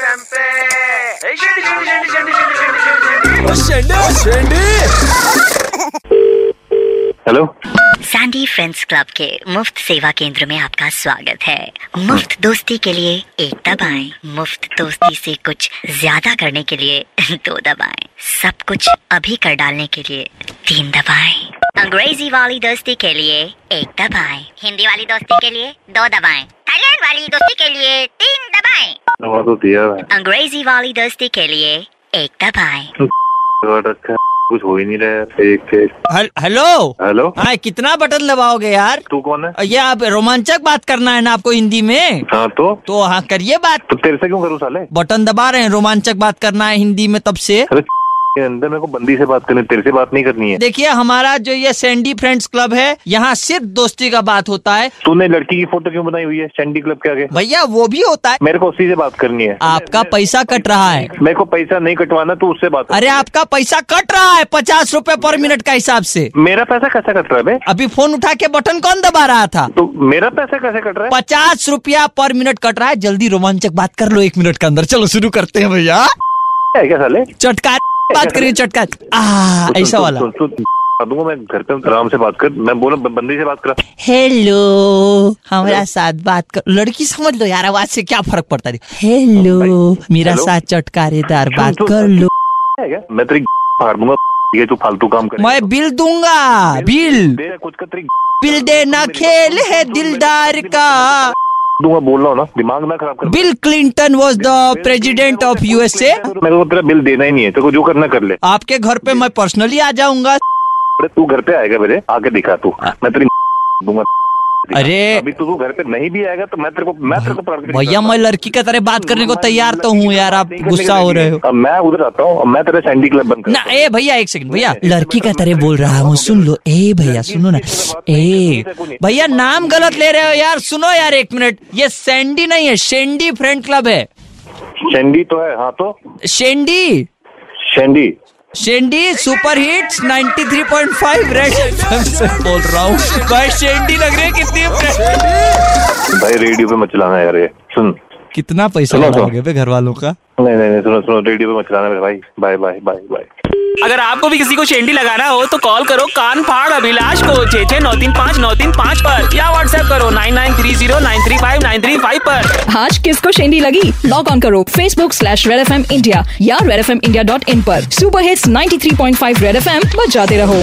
FM पे hello Sandy friends club के मुफ़्त सेवा केंद्र में आपका स्वागत है। मुफ़्त दोस्ती के लिए एक दबाएँ मुफ़्त दोस्ती से कुछ ज़्यादा करने के लिए दो दबाएँ, सब कुछ अभी कर डालने के लिए तीन दबाएँ। अंग्रेज़ी वाली दोस्ती के लिए एक दबाएँ, हिंदी वाली दोस्ती के लिए दो दबाएँ थाईलैंड वाली दोस्ती के लिए तीन दबाएँ। दवा तो दिया है। अंग्रेज़ी वाली दोस्ती के लिए एक दबाए। रखा। कुछ हो ही नहीं रहा है एक एक। Hello hello? हाँ कितना बटन दबाओगे यार? तू कौन है? ये आप रोमांचक बात करना है ना आपको हिंदी में? हाँ तो? तो हाँ करिए बात। तो तेरे से क्यों करूँ साले? बटन दबा रहे हैं रोमांचक बात करना है हिंदी में तब से। अरे के अंदर मेरे को बंदी से बात करनी तेरे से बात नहीं करनी है। देखिए हमारा जो ये सैंडी फ्रेंड्स क्लब है यहाँ सिर्फ़ दोस्ती का बात होता है। तूने लड़की की फ़ोटो क्यों बनाई हुई है सैंडी क्लब के आगे? भैया वो भी होता है। मेरे को उसी से बात करनी है। आपका पैसा कट रहा है। मेरे को पैसा नहीं कटवाना तू उससे बात अरे आपका पैसा कट रहा है पचास रुपए पर मिनट का हिसाब से। मेरा पैसा कैसे कट रहा है अभी फ़ोन उठा के बटन कौन दबा रहा था? तो मेरा पैसा कैसे कट रहा है? पचास रुपया पर मिनट कट रहा है। जल्दी रोमांचक बात कर लो एक मिनट के अंदर। चलो शुरू करते हैं भैया। क्या साले? चटकार बात करिए सुन, ऐसा वाला। सुन, सुन, बता दूँगा मैं घर पे आराम से बात कर मैं बोला बंदी से बात करा। हेलो हमारा साथ बात कर लड़की समझ लो यार आवाज़ से क्या फ़र्क पड़ता है? हेलो। मेरा साथ चटकारेदार बात कर लो। मैं तेरी फाड़ दूँगा ये तू फालतू काम कर मैं बिल दूँगा बिल कुछ बिल देना खेल है दिलदार का। दूँगा बोल रहा हूँ ना। दिमाग ना खराब कर Bill Clinton was the president of USA मेरे को तेरा बिल देना ही नहीं है तेरे को जो करना कर ले। आपके घर पे मैं पर्सनली आ जाऊँगा। अरे तू घर पे आएगा मेरे आके दिखा तू। मैं तेरी दूँगा। अरे अभी तू तू घर पे नहीं भी आएगा तो मैं तेरे को मैं तेरे को भैया मैं लड़की की तरह बात करने को तैयार तो हूँ यार आप गुस्सा हो रहे हो। अब मैं उधर आता हूँ मैं तेरा सैंडी क्लब बंद ना ए भैया एक सेकंड भैया लड़की का तरह बोल रहा हूँ सुन लो। ए भैया सुनो ना। ए भैया नाम गलत ले रहे हो यार सुनो यार एक मिनट। ये सैंडी नहीं है शेंडी फ्रेंड क्लब है। सैंडी तो है हाँ तो। शेंडी सैंडी शेंडी सुपर हिट्स 93.5 रेड एफएम से बोल रहा हूँ। भाई शेंडी लग रही है कितनी भाई रेडियो पे मत चलाना यार ये। सुन। कितना पैसा। लगाओगे घर वालों का? नहीं नहीं नहीं सुनो सुनो रेडियो पे मत चलाना मेरे भाई। बाय बाय बाय बाय अगर आपको भी किसी को शेंडी लगाना हो तो कॉल करो कान फाड़ अभिलाष को छे छे नौ तीन पाँच नौ तीन पाँच पर, या व्हाट्सएप करो nine nine three zero nine three five nine three five पर। आज किसको शेंडी लगी? लॉग ऑन करो Facebook slash Red F M India या Red F M India dot in पर। Super hits 93.5 Red F M बजाते रहो।